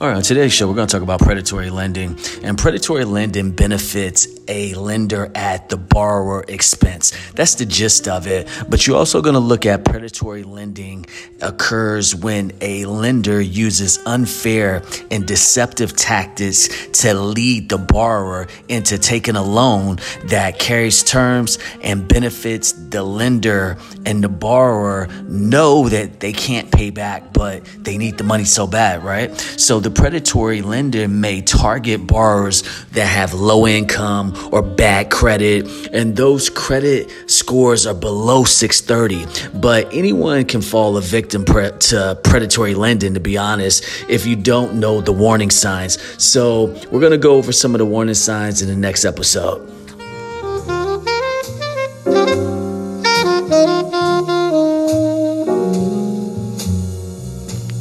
All right, on today's show, we're going to talk about predatory lending. And predatory lending benefits a lender at the borrower expense. That's the gist of it. But you're also going to look at predatory lending occurs when a lender uses unfair and deceptive tactics to lead the borrower into taking a loan that carries terms and benefits the lender and the borrower know that they can't pay back, but they need the money so bad, right? So the the predatory lender may target borrowers that have low income or bad credit, and those credit scores are below 630. But anyone can fall a victim pre- to predatory lending, to be honest, if you don't know the warning signs. So, we're going to go over some of the warning signs in the next episode.